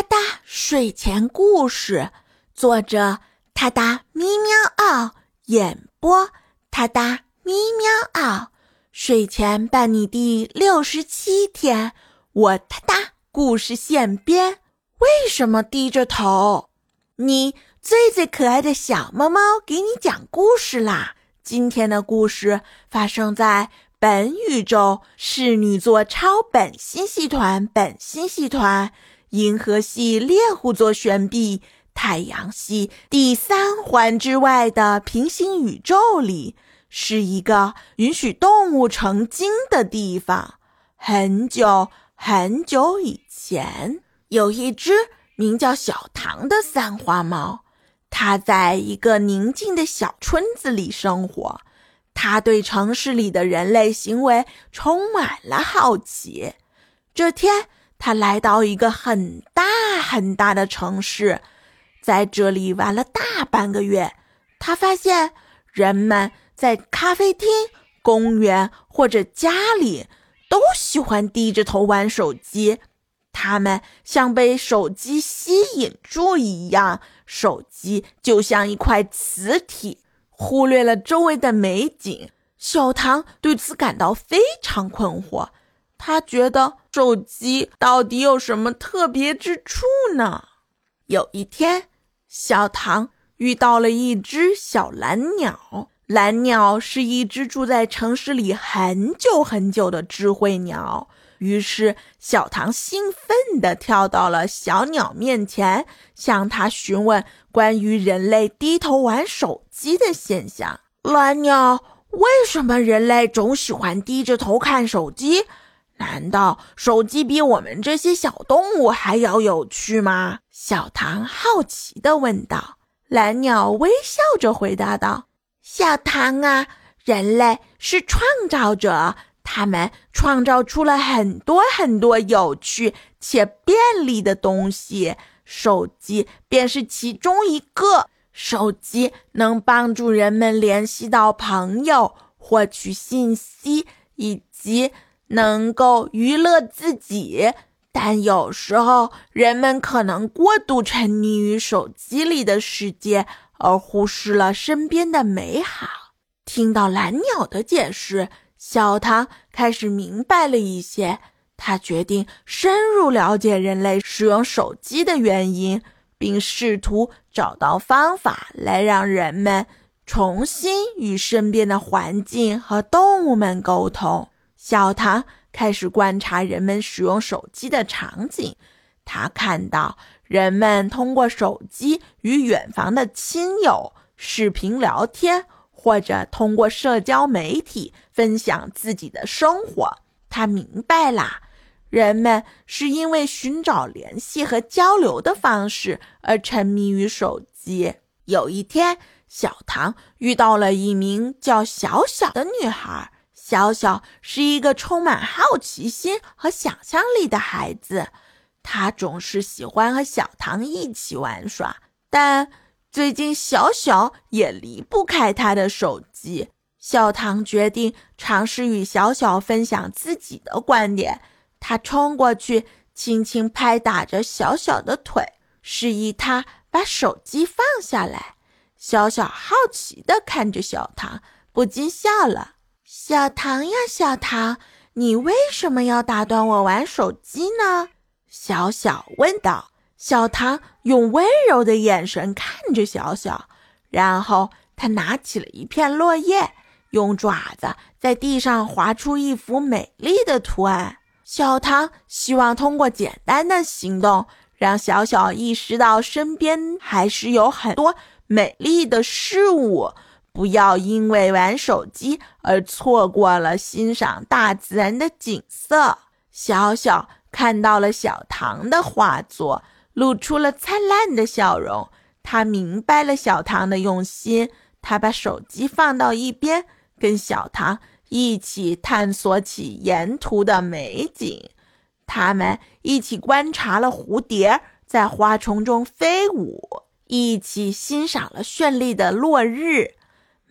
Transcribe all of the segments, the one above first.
哒哒睡前故事，作者：哒哒咪喵嗷，演播：哒哒咪喵嗷。睡前伴你第六十七天，我哒哒故事现编。为什么低着头？你最最可爱的小猫猫给你讲故事啦！今天的故事发生在。本宇宙侍女座超本星系团、本星系团、银河系猎户座旋臂、太阳系第三环之外的平行宇宙里，是一个允许动物成精的地方。很久很久以前，有一只名叫小唐的三花猫，它在一个宁静的小村子里生活。他对城市里的人类行为充满了好奇。这天，他来到一个很大很大的城市，在这里玩了大半个月。他发现人们在咖啡厅、公园或者家里都喜欢低着头玩手机，他们像被手机吸引住一样，手机就像一块磁体。忽略了周围的美景，小唐对此感到非常困惑。他觉得手机到底有什么特别之处呢？有一天，小唐遇到了一只小蓝鸟。蓝鸟是一只住在城市里很久很久的智慧鸟。于是，小唐兴奋地跳到了小鸟面前，向他询问关于人类低头玩手机的现象。蓝鸟，为什么人类总喜欢低着头看手机？难道手机比我们这些小动物还要有趣吗？小唐好奇地问道。蓝鸟微笑着回答道：“小唐啊，人类是创造者。”他们创造出了很多很多有趣且便利的东西，手机便是其中一个。手机能帮助人们联系到朋友、获取信息以及能够娱乐自己，但有时候人们可能过度沉溺于手机里的世界，而忽视了身边的美好。听到蓝鸟的解释。小唐开始明白了一些，他决定深入了解人类使用手机的原因，并试图找到方法来让人们重新与身边的环境和动物们沟通。小唐开始观察人们使用手机的场景，他看到人们通过手机与远房的亲友视频聊天。或者通过社交媒体分享自己的生活，他明白啦，人们是因为寻找联系和交流的方式而沉迷于手机。有一天，小唐遇到了一名叫小小的女孩。小小是一个充满好奇心和想象力的孩子，他总是喜欢和小唐一起玩耍，但。最近，小小也离不开他的手机。小唐决定尝试与小小分享自己的观点。他冲过去，轻轻拍打着小小的腿，示意他把手机放下来。小小好奇地看着小唐，不禁笑了：“小唐呀，小唐，你为什么要打断我玩手机呢？”小小问道。小唐用温柔的眼神看着小小，然后他拿起了一片落叶，用爪子在地上划出一幅美丽的图案。小唐希望通过简单的行动，让小小意识到身边还是有很多美丽的事物，不要因为玩手机而错过了欣赏大自然的景色。小小看到了小唐的画作。露出了灿烂的笑容，他明白了小唐的用心。他把手机放到一边，跟小唐一起探索起沿途的美景。他们一起观察了蝴蝶在花丛中飞舞，一起欣赏了绚丽的落日。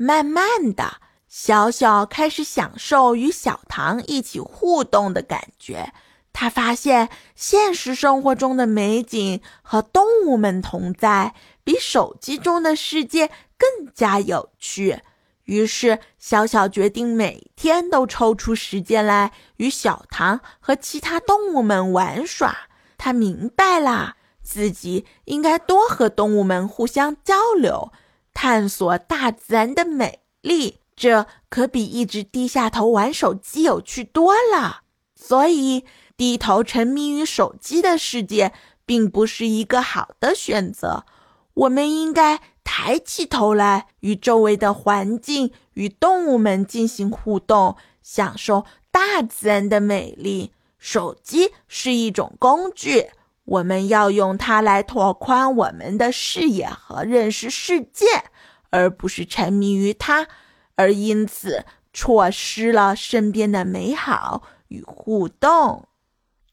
慢慢的，小小开始享受与小唐一起互动的感觉。他发现现实生活中的美景和动物们同在，比手机中的世界更加有趣。于是，小小决定每天都抽出时间来与小唐和其他动物们玩耍。他明白了，自己应该多和动物们互相交流，探索大自然的美丽。这可比一直低下头玩手机有趣多了。所以。低头沉迷于手机的世界，并不是一个好的选择。我们应该抬起头来，与周围的环境与动物们进行互动，享受大自然的美丽。手机是一种工具，我们要用它来拓宽我们的视野和认识世界，而不是沉迷于它，而因此错失了身边的美好与互动。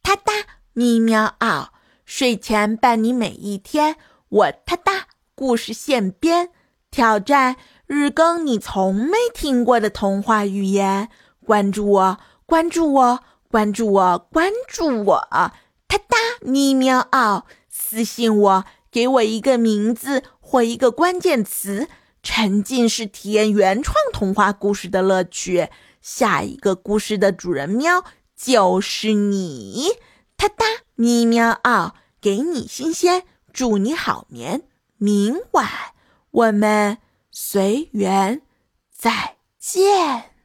哒哒咪喵嗷，睡前伴你每一天。我哒哒故事现编，挑战日更你从没听过的童话语言。关注我，关注我，关注我，关注我！哒哒咪喵嗷，私信我，给我一个名字或一个关键词，沉浸式体验原创童话故事的乐趣。下一个故事的主人喵。就是你，哒哒咪喵嗷，给你新鲜，祝你好眠。明晚我们随缘再见。